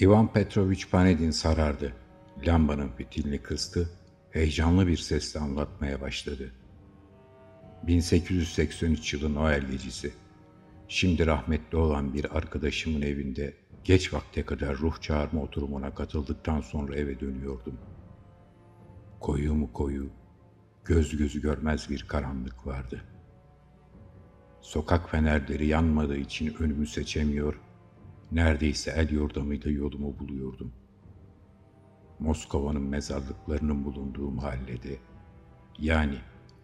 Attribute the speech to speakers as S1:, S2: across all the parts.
S1: Ivan Petrovich Panedin sarardı. Lambanın fitilini kıstı, heyecanlı bir sesle anlatmaya başladı. 1883 yılı Noel gecesi. Şimdi rahmetli olan bir arkadaşımın evinde geç vakte kadar ruh çağırma oturumuna katıldıktan sonra eve dönüyordum. Koyu mu koyu, göz gözü görmez bir karanlık vardı. Sokak fenerleri yanmadığı için önümü seçemiyor, neredeyse el yordamıyla yolumu buluyordum. Moskova'nın mezarlıklarının bulunduğu mahallede, yani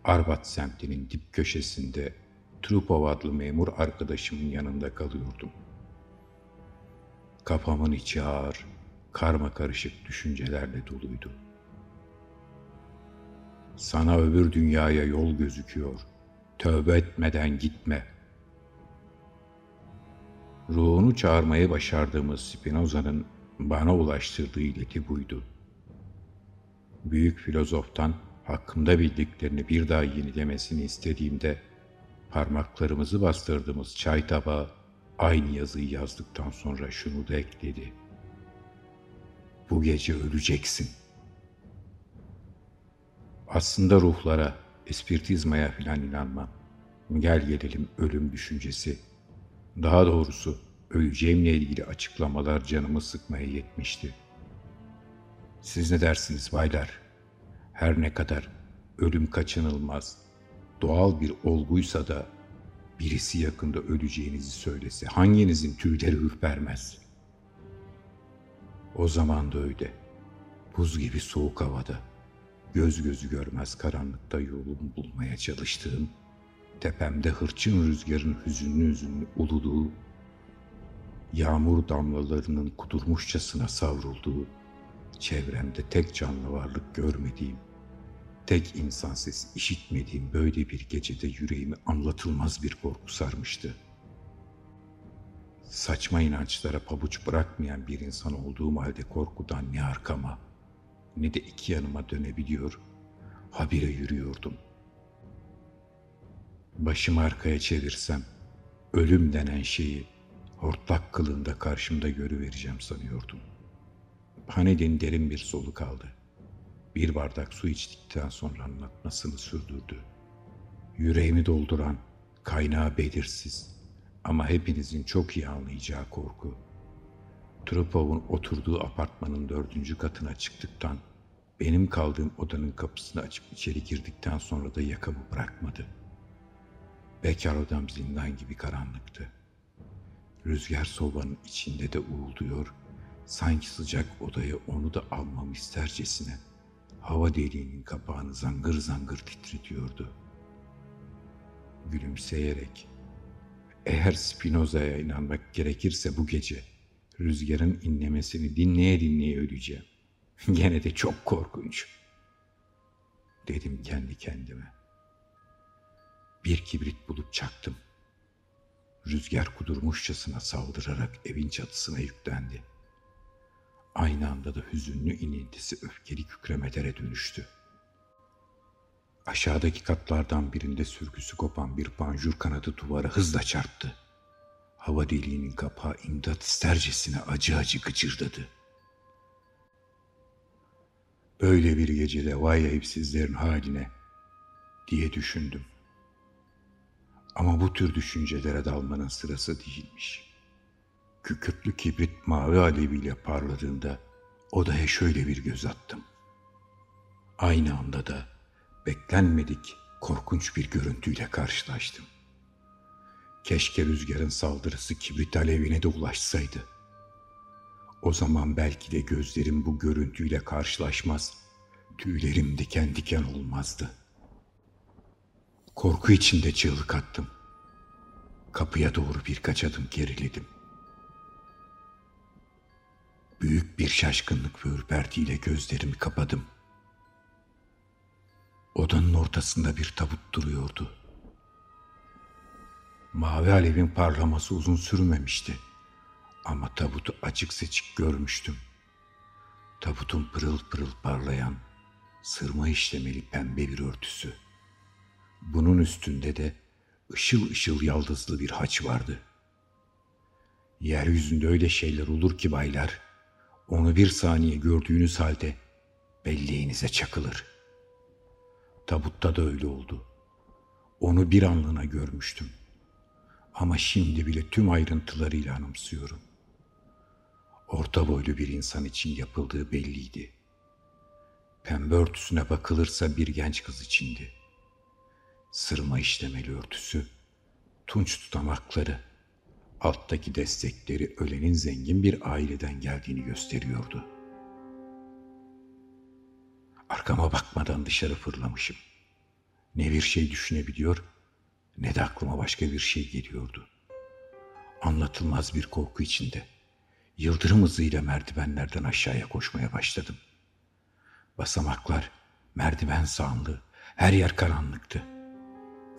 S1: Arbat semtinin dip köşesinde Trupov adlı memur arkadaşımın yanında kalıyordum. Kafamın içi ağır, karma karışık düşüncelerle doluydu. Sana öbür dünyaya yol gözüküyor. Tövbe etmeden gitme. Ruhunu çağırmayı başardığımız Spinoza'nın bana ulaştırdığı ileti buydu. Büyük filozoftan hakkımda bildiklerini bir daha yenilemesini istediğimde parmaklarımızı bastırdığımız çay tabağı aynı yazıyı yazdıktan sonra şunu da ekledi. Bu gece öleceksin. Aslında ruhlara, espiritizmaya filan inanmam. Gel gelelim ölüm düşüncesi. Daha doğrusu öleceğimle ilgili açıklamalar canımı sıkmaya yetmişti. Siz ne dersiniz baylar? Her ne kadar ölüm kaçınılmaz, doğal bir olguysa da birisi yakında öleceğinizi söylese hanginizin tüyleri ürpermez? O zaman da öyle. Buz gibi soğuk havada, göz gözü görmez karanlıkta yolumu bulmaya çalıştığım, tepemde hırçın rüzgarın hüzünlü hüzünlü uluduğu, yağmur damlalarının kudurmuşçasına savrulduğu, çevremde tek canlı varlık görmediğim, tek insan sesi işitmediğim böyle bir gecede yüreğimi anlatılmaz bir korku sarmıştı. Saçma inançlara pabuç bırakmayan bir insan olduğum halde korkudan ne arkama ne de iki yanıma dönebiliyor, habire yürüyordum. Başımı arkaya çevirsem ölüm denen şeyi hortlak kılığında karşımda görüvereceğim sanıyordum. Panedin derin bir soluk aldı. Bir bardak su içtikten sonra anlatmasını sürdürdü. Yüreğimi dolduran, kaynağı belirsiz ama hepinizin çok iyi anlayacağı korku. Trupov'un oturduğu apartmanın dördüncü katına çıktıktan, benim kaldığım odanın kapısını açıp içeri girdikten sonra da yakamı bırakmadı. Bekar odam zindan gibi karanlıktı. Rüzgar sobanın içinde de uğulduyor, sanki sıcak odaya onu da almam istercesine hava deliğinin kapağını zangır zangır titretiyordu. Gülümseyerek, eğer Spinoza'ya inanmak gerekirse bu gece rüzgarın inlemesini dinleye dinleye öleceğim. Gene de çok korkunç. Dedim kendi kendime. Bir kibrit bulup çaktım. Rüzgar kudurmuşçasına saldırarak evin çatısına yüklendi. Aynı anda da hüzünlü inintisi öfkeli kükremelere dönüştü. Aşağıdaki katlardan birinde sürgüsü kopan bir panjur kanadı duvara hızla çarptı. Hava deliğinin kapağı imdat istercesine acı acı gıcırdadı. Böyle bir gecede vay ayıpsizlerin haline diye düşündüm. Ama bu tür düşüncelere dalmanın sırası değilmiş. Kükürtlü kibrit mavi aleviyle parladığında odaya şöyle bir göz attım. Aynı anda da beklenmedik korkunç bir görüntüyle karşılaştım. Keşke rüzgarın saldırısı kibrit alevine de ulaşsaydı. O zaman belki de gözlerim bu görüntüyle karşılaşmaz, tüylerim diken diken olmazdı. Korku içinde çığlık attım. Kapıya doğru birkaç adım geriledim. Büyük bir şaşkınlık ve ürpertiyle gözlerimi kapadım. Odanın ortasında bir tabut duruyordu. Mavi alevin parlaması uzun sürmemişti. Ama tabutu açık seçik görmüştüm. Tabutun pırıl pırıl parlayan, sırma işlemeli pembe bir örtüsü. Bunun üstünde de ışıl ışıl yaldızlı bir haç vardı. Yeryüzünde öyle şeyler olur ki baylar, Onu bir saniye gördüğünüz halde belleğinize çakılır. Tabutta da öyle oldu. Onu bir anlığına görmüştüm. Ama şimdi bile tüm ayrıntılarıyla anımsıyorum. Orta boylu bir insan için yapıldığı belliydi. Pembe örtüsüne bakılırsa bir genç kız içindi. Sırma işlemeli örtüsü, tunç tutamakları, alttaki destekleri ölenin zengin bir aileden geldiğini gösteriyordu. Arkama bakmadan dışarı fırlamışım. Ne bir şey düşünebiliyor ne de aklıma başka bir şey geliyordu. Anlatılmaz bir korku içinde yıldırım hızıyla merdivenlerden aşağıya koşmaya başladım. Basamaklar, merdiven sağanlığı, her yer karanlıktı.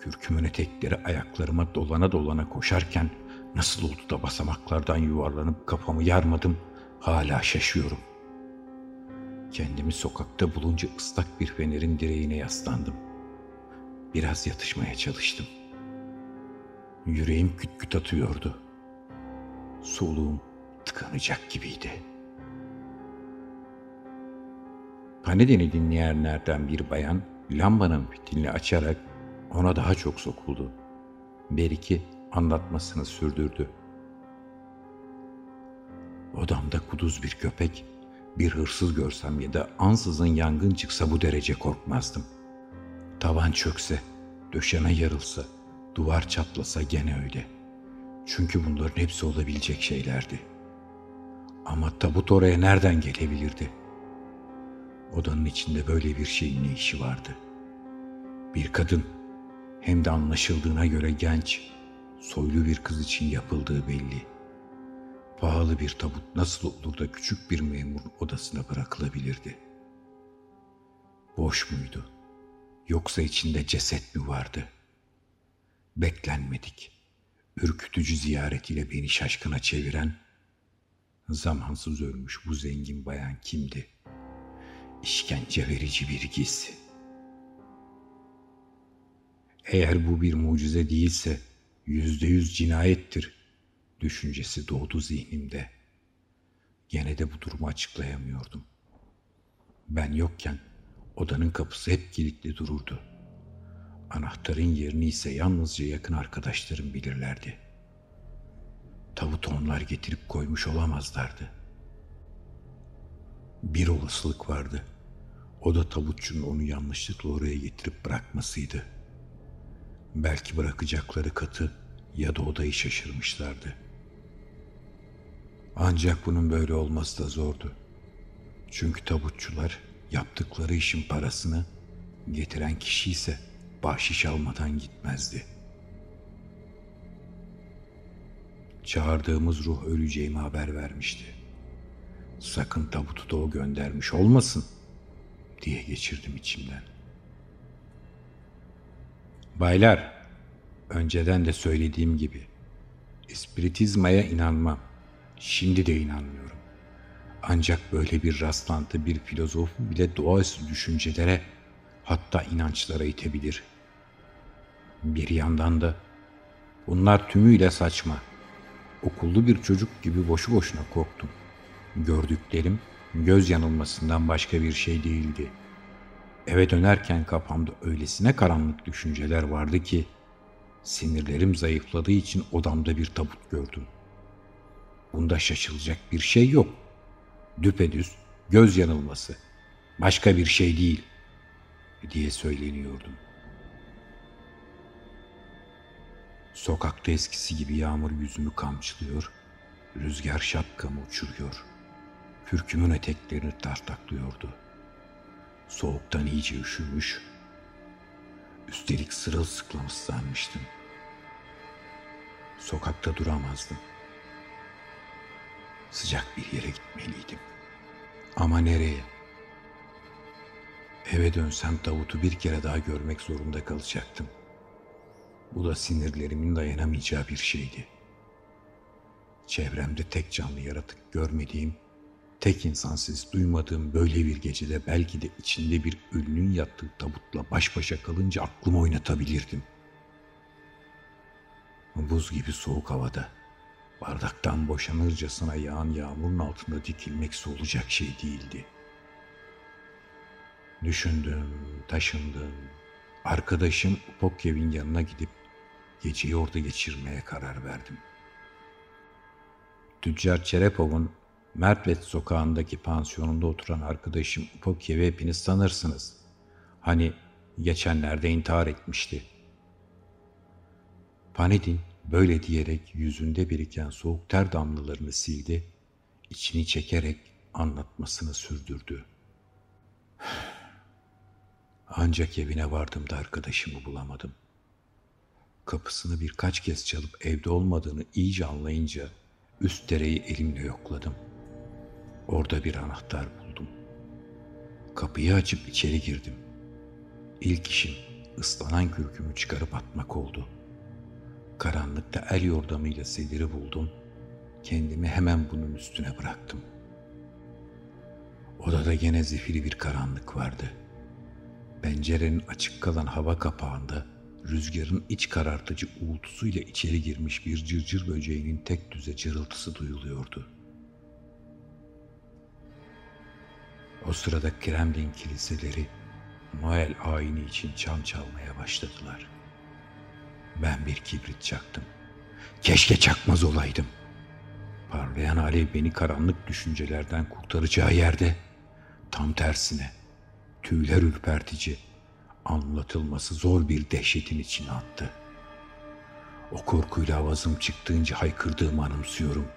S1: Kürkümün etekleri ayaklarıma dolana dolana koşarken nasıl oldu da basamaklardan yuvarlanıp kafamı yarmadım hala şaşıyorum. Kendimi sokakta bulunca ıslak bir fenerin direğine yaslandım. Biraz yatışmaya çalıştım. Yüreğim küt küt atıyordu. Soluğum tıkanacak gibiydi. Panedeni dinleyenlerden bir bayan lambanın fitilini açarak ona daha çok sokuldu. Beriki anlatmasını sürdürdü. Odamda kuduz bir köpek, bir hırsız görsem ya da ansızın yangın çıksa bu derece korkmazdım. Tavan çökse, döşeme yarılsa, duvar çatlasa gene öyle. Çünkü bunların hepsi olabilecek şeylerdi. Ama tabut oraya nereden gelebilirdi? Odanın içinde böyle bir şeyin ne işi vardı? Bir kadın, hem de anlaşıldığına göre genç, soylu bir kız için yapıldığı belli. Pahalı bir tabut nasıl olur da küçük bir memurun odasına bırakılabilirdi? Boş muydu? Yoksa içinde ceset mi vardı? Beklenmedik, ürkütücü ziyaretiyle beni şaşkına çeviren, zamansız ölmüş bu zengin bayan kimdi? İşkence verici bir giz. Eğer bu bir mucize değilse, yüzde yüz cinayettir düşüncesi doğdu zihnimde. Gene de bu durumu açıklayamıyordum. Ben yokken odanın kapısı hep kilitli dururdu. Anahtarın yerini ise yalnızca yakın arkadaşlarım bilirlerdi. Tavut onlar getirip koymuş olamazlardı. Bir olasılık vardı. O da tabutçunun onu yanlışlıkla oraya getirip bırakmasıydı. Belki bırakacakları katı ya da odayı şaşırmışlardı. Ancak bunun böyle olması da zordu. Çünkü tabutçular yaptıkları işin parasını getiren kişi ise bahşiş almadan gitmezdi. Çağırdığımız ruh öleceğimi haber vermişti. Sakın tabutu da o göndermiş olmasın diye geçirdim içimden. Baylar, önceden de söylediğim gibi espiritizmaya inanmam. Şimdi de inanmıyorum. Ancak böyle bir rastlantı bir filozofu bile doğaüstü düşüncelere hatta inançlara itebilir. Bir yandan da bunlar tümüyle saçma. Okullu bir çocuk gibi boşu boşuna korktum. Gördüklerim göz yanılmasından başka bir şey değildi. Eve dönerken kafamda öylesine karanlık düşünceler vardı ki sinirlerim zayıfladığı için odamda bir tabut gördüm. Bunda şaşılacak bir şey yok. Düpedüz göz yanılması. Başka bir şey değil diye söyleniyordum. Sokakta eskisi gibi yağmur yüzümü kamçılıyor, rüzgar şapkamı uçuruyor. Kürkümün eteklerini tartaklıyordu. Soğuktan iyice üşümüş, üstelik sırılsıklam ıslanmıştım. Sokakta duramazdım. Sıcak bir yere gitmeliydim. Ama nereye? Eve dönsem Davut'u bir kere daha görmek zorunda kalacaktım. Bu da sinirlerimin dayanamayacağı bir şeydi. Çevremde tek canlı yaratık görmediğim, tek insansız duymadığım böyle bir gecede belki de içinde bir ölünün yattığı tabutla baş başa kalınca aklımı oynatabilirdim. Buz gibi soğuk havada bardaktan boşanırcasına yağan yağmurun altında dikilmek olacak şey değildi. Düşündüm, taşındım. Arkadaşım Pokyev'in yanına gidip geceyi orada geçirmeye karar verdim. Tüccar Çerepov'un Mertvet sokağındaki pansiyonunda oturan arkadaşım Pokyev'i hepiniz tanırsınız. Hani geçenlerde intihar etmişti. Panedin böyle diyerek yüzünde biriken soğuk ter damlalarını sildi, içini çekerek anlatmasını sürdürdü. Ancak evine vardığımda arkadaşımı bulamadım. Kapısını birkaç kez çalıp evde olmadığını iyice anlayınca üst dereyi elimle yokladım. Orada bir anahtar buldum. Kapıyı açıp içeri girdim. İlk işim ıslanan kürkümü çıkarıp atmak oldu. Karanlıkta el yordamıyla sediri buldum. Kendimi hemen bunun üstüne bıraktım. Odada gene zifiri bir karanlık vardı. Pencerenin açık kalan hava kapağında rüzgarın iç karartıcı uğultusuyla içeri girmiş bir cırcır böceğinin tek düze cırıltısı duyuluyordu. O sırada Kremlin kiliseleri Noel ayini için çan çalmaya başladılar. Ben bir kibrit çaktım. Keşke çakmaz olaydım. Parlayan alev beni karanlık düşüncelerden kurtaracağı yerde tam tersine tüyler ürpertici, anlatılması zor bir dehşetin içine attı. O korkuyla avazım çıktığınca haykırdığımı anımsıyorum.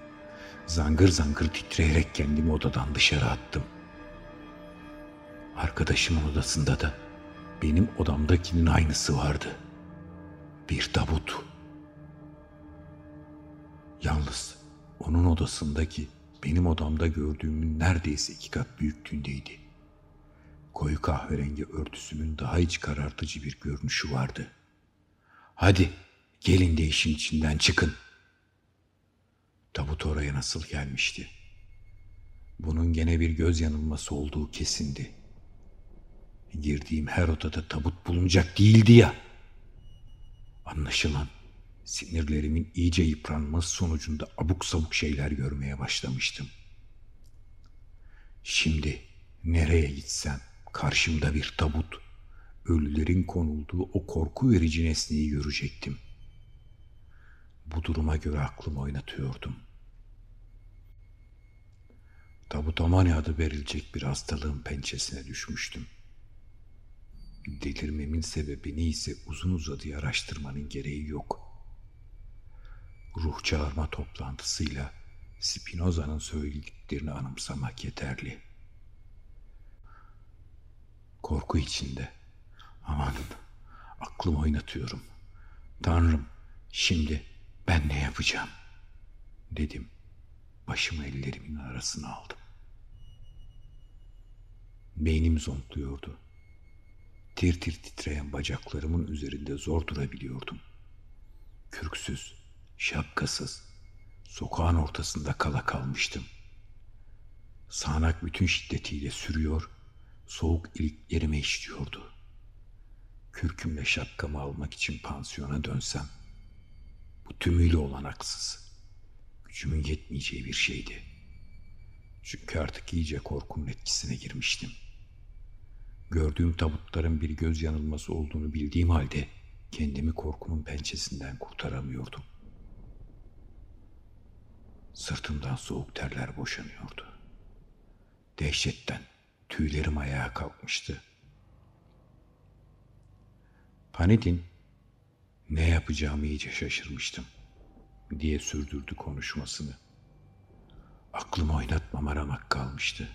S1: Zangır zangır titreyerek kendimi odadan dışarı attım. Arkadaşımın odasında da benim odamdakinin aynısı vardı. Bir tabut. Yalnız onun odasındaki benim odamda gördüğümün neredeyse iki kat büyüklüğündeydi. Koyu kahverengi örtüsünün daha iç karartıcı bir görünüşü vardı. Hadi gelin de işin içinden çıkın. Tabut oraya nasıl gelmişti? Bunun gene bir göz yanılması olduğu kesindi. Girdiğim her odada tabut bulunacak değildi ya. Anlaşılan sinirlerimin iyice yıpranması sonucunda abuk sabuk şeyler görmeye başlamıştım. Şimdi nereye gitsem Karşımda bir tabut, ölülerin konulduğu o korku verici nesneyi görecektim. Bu duruma göre aklımı oynatıyordum. Tabutamani adı verilecek bir hastalığın pençesine düşmüştüm. Delirmemin sebebini ise uzun uzadıya araştırmanın gereği yok. Ruh çağırma toplantısıyla Spinoza'nın söylediklerini anımsamak yeterli.'' Korku içinde. Aman aklımı oynatıyorum. Tanrım şimdi ben ne yapacağım? Dedim. Başımı ellerimin arasına aldım. Beynim zonkluyordu. Tir tir titreyen bacaklarımın üzerinde zor durabiliyordum. Kürksüz, şapkasız, sokağın ortasında kala kalmıştım. Sağanak bütün şiddetiyle sürüyor soğuk iliklerime işliyordu. Kürkümle şapkamı almak için pansiyona dönsem, bu tümüyle olanaksız, gücümün yetmeyeceği bir şeydi. Çünkü artık iyice korkunun etkisine girmiştim. Gördüğüm tabutların bir göz yanılması olduğunu bildiğim halde kendimi korkunun pençesinden kurtaramıyordum. Sırtımdan soğuk terler boşanıyordu. Dehşetten Tüylerim ayağa kalkmıştı. Panedin, ne yapacağımı iyice şaşırmıştım diye sürdürdü konuşmasını. Aklımı oynatmama ramak kalmıştı.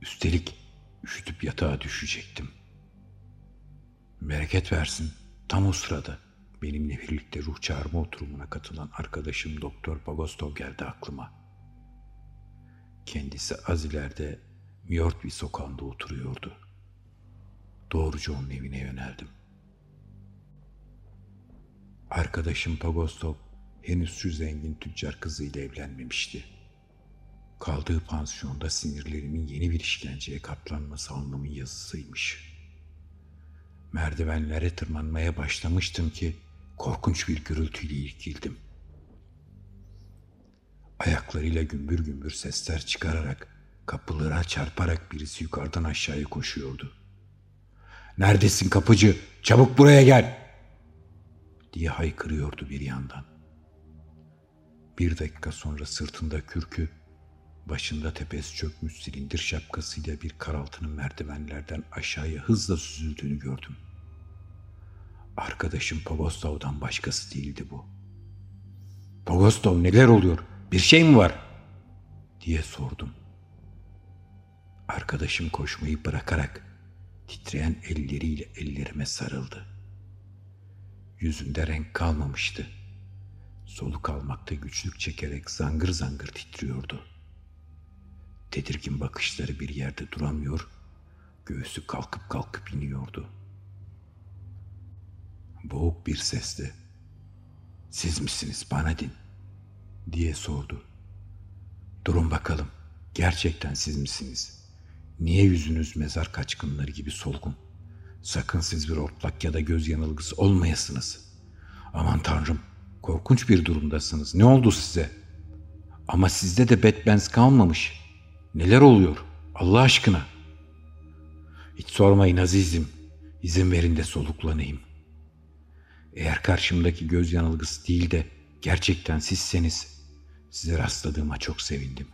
S1: Üstelik üşütüp yatağa düşecektim. Bereket versin tam o sırada benimle birlikte ruh çağırma oturumuna katılan arkadaşım Doktor Pagostov geldi aklıma. Kendisi az ileride Mjort bir sokağında oturuyordu. Doğruca onun evine yöneldim. Arkadaşım Pagostov henüz şu zengin tüccar kızıyla evlenmemişti. Kaldığı pansiyonda sinirlerimin yeni bir işkenceye katlanması anlamın yazısıymış. Merdivenlere tırmanmaya başlamıştım ki korkunç bir gürültüyle irkildim. Ayaklarıyla gümbür gümbür sesler çıkararak, kapılara çarparak birisi yukarıdan aşağıya koşuyordu. Neredesin kapıcı? Çabuk buraya gel! diye haykırıyordu bir yandan. Bir dakika sonra sırtında kürkü, başında tepesi çökmüş silindir şapkasıyla bir karaltının merdivenlerden aşağıya hızla süzüldüğünü gördüm. Arkadaşım Pogostov'dan başkası değildi bu. Pogostov neler oluyor? Bir şey mi var? diye sordum. Arkadaşım koşmayı bırakarak titreyen elleriyle ellerime sarıldı. Yüzünde renk kalmamıştı. Soluk almakta güçlük çekerek zangır zangır titriyordu. Tedirgin bakışları bir yerde duramıyor, göğsü kalkıp kalkıp iniyordu. Boğuk bir sesle, siz misiniz bana din diye sordu. Durun bakalım, gerçekten siz misiniz? Niye yüzünüz mezar kaçkınları gibi solgun? Sakın siz bir ortlak ya da göz yanılgısı olmayasınız. Aman tanrım, korkunç bir durumdasınız. Ne oldu size? Ama sizde de Batman's kalmamış. Neler oluyor? Allah aşkına. Hiç sormayın azizim. İzin verin de soluklanayım. Eğer karşımdaki göz yanılgısı değil de gerçekten sizseniz size rastladığıma çok sevindim.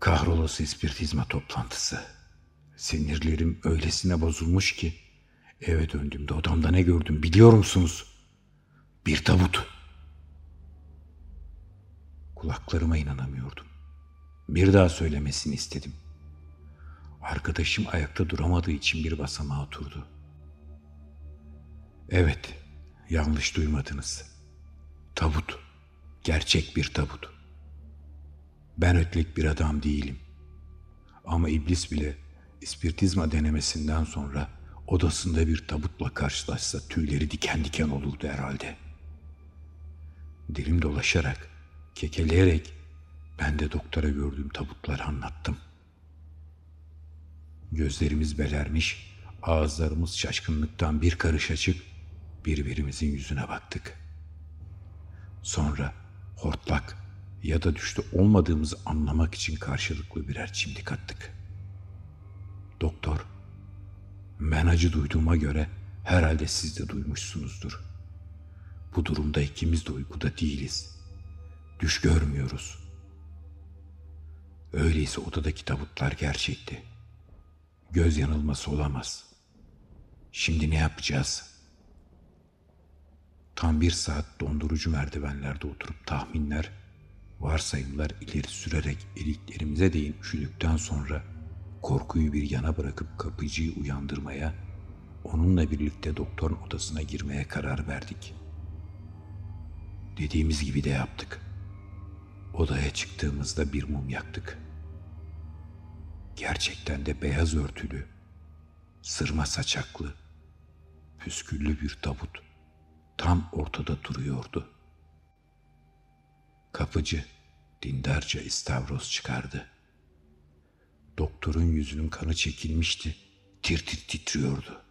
S1: Kahrolası ispiritizma toplantısı. Sinirlerim öylesine bozulmuş ki eve döndüğümde odamda ne gördüm biliyor musunuz? Bir tabut. Kulaklarıma inanamıyordum. Bir daha söylemesini istedim. Arkadaşım ayakta duramadığı için bir basamağa oturdu. Evet, yanlış duymadınız. Tabut, gerçek bir tabut. Ben ötlek bir adam değilim. Ama iblis bile ispiritizma denemesinden sonra odasında bir tabutla karşılaşsa tüyleri diken diken olurdu herhalde. Dilim dolaşarak, kekeleyerek ben de doktora gördüğüm tabutları anlattım. Gözlerimiz belermiş, ağızlarımız şaşkınlıktan bir karış açık, birbirimizin yüzüne baktık. Sonra hortlak ya da düştü olmadığımızı anlamak için karşılıklı birer çimdik attık. Doktor, ben acı duyduğuma göre herhalde siz de duymuşsunuzdur. Bu durumda ikimiz de uykuda değiliz. Düş görmüyoruz. Öyleyse odadaki tabutlar gerçekti. Göz yanılması olamaz. Şimdi ne yapacağız? Tam bir saat dondurucu merdivenlerde oturup tahminler, varsayımlar ileri sürerek iliklerimize değin üşüdükten sonra korkuyu bir yana bırakıp kapıcıyı uyandırmaya, onunla birlikte doktorun odasına girmeye karar verdik. Dediğimiz gibi de yaptık. Odaya çıktığımızda bir mum yaktık. Gerçekten de beyaz örtülü, sırma saçaklı, püsküllü bir tabut tam ortada duruyordu. Kapıcı dindarca istavroz çıkardı. Doktorun yüzünün kanı çekilmişti. Tir tir titriyordu.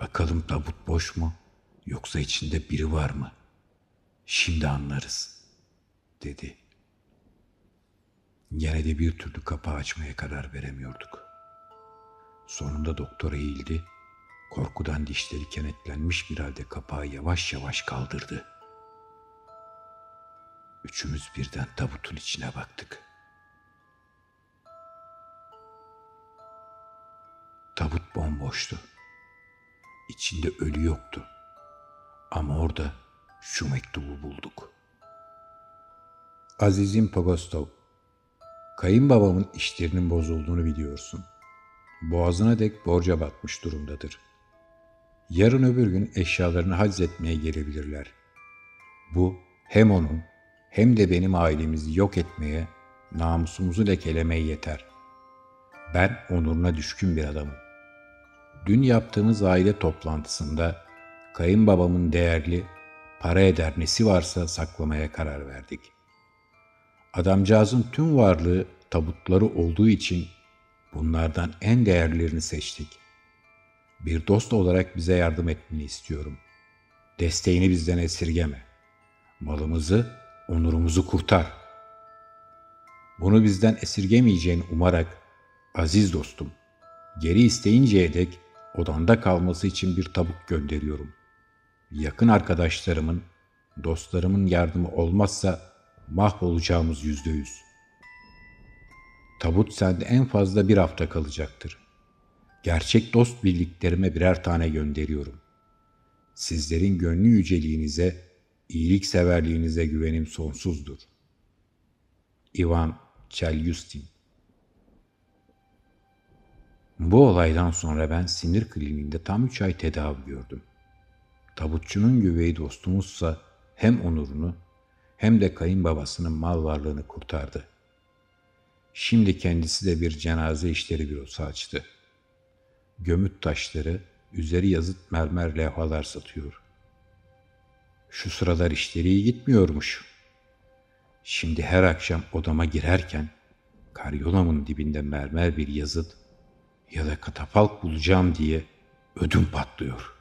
S1: Bakalım tabut boş mu yoksa içinde biri var mı? Şimdi anlarız dedi. Gene de bir türlü kapağı açmaya karar veremiyorduk. Sonunda doktor eğildi. Korkudan dişleri kenetlenmiş bir halde kapağı yavaş yavaş kaldırdı. Üçümüz birden tabutun içine baktık. Tabut bomboştu. İçinde ölü yoktu. Ama orada şu mektubu bulduk. Azizim Pogostov, kayınbabamın işlerinin bozulduğunu biliyorsun. Boğazına dek borca batmış durumdadır. Yarın öbür gün eşyalarını etmeye gelebilirler. Bu hem onun hem de benim ailemizi yok etmeye, namusumuzu lekelemeye yeter. Ben onuruna düşkün bir adamım. Dün yaptığımız aile toplantısında kayınbabamın değerli, para eder nesi varsa saklamaya karar verdik. Adamcağızın tüm varlığı tabutları olduğu için bunlardan en değerlerini seçtik. Bir dost olarak bize yardım etmeni istiyorum. Desteğini bizden esirgeme. Malımızı, onurumuzu kurtar. Bunu bizden esirgemeyeceğini umarak, aziz dostum, geri isteyinceye dek odanda kalması için bir tabuk gönderiyorum. Yakın arkadaşlarımın, dostlarımın yardımı olmazsa mahvolacağımız yüzde yüz. Tabut sende en fazla bir hafta kalacaktır. Gerçek dost birliklerime birer tane gönderiyorum. Sizlerin gönlü yüceliğinize, iyilikseverliğinize güvenim sonsuzdur. Ivan Chelyustin Bu olaydan sonra ben sinir kliniğinde tam üç ay tedavi gördüm. Tabutçunun güveyi dostumuzsa hem onurunu hem de kayınbabasının mal varlığını kurtardı. Şimdi kendisi de bir cenaze işleri bürosu açtı. Gömüt taşları, üzeri yazıt mermer levhalar satıyor. Şu sıralar işleri iyi gitmiyormuş. Şimdi her akşam odama girerken karyolamın dibinde mermer bir yazıt ya da katafalk bulacağım diye ödüm patlıyor.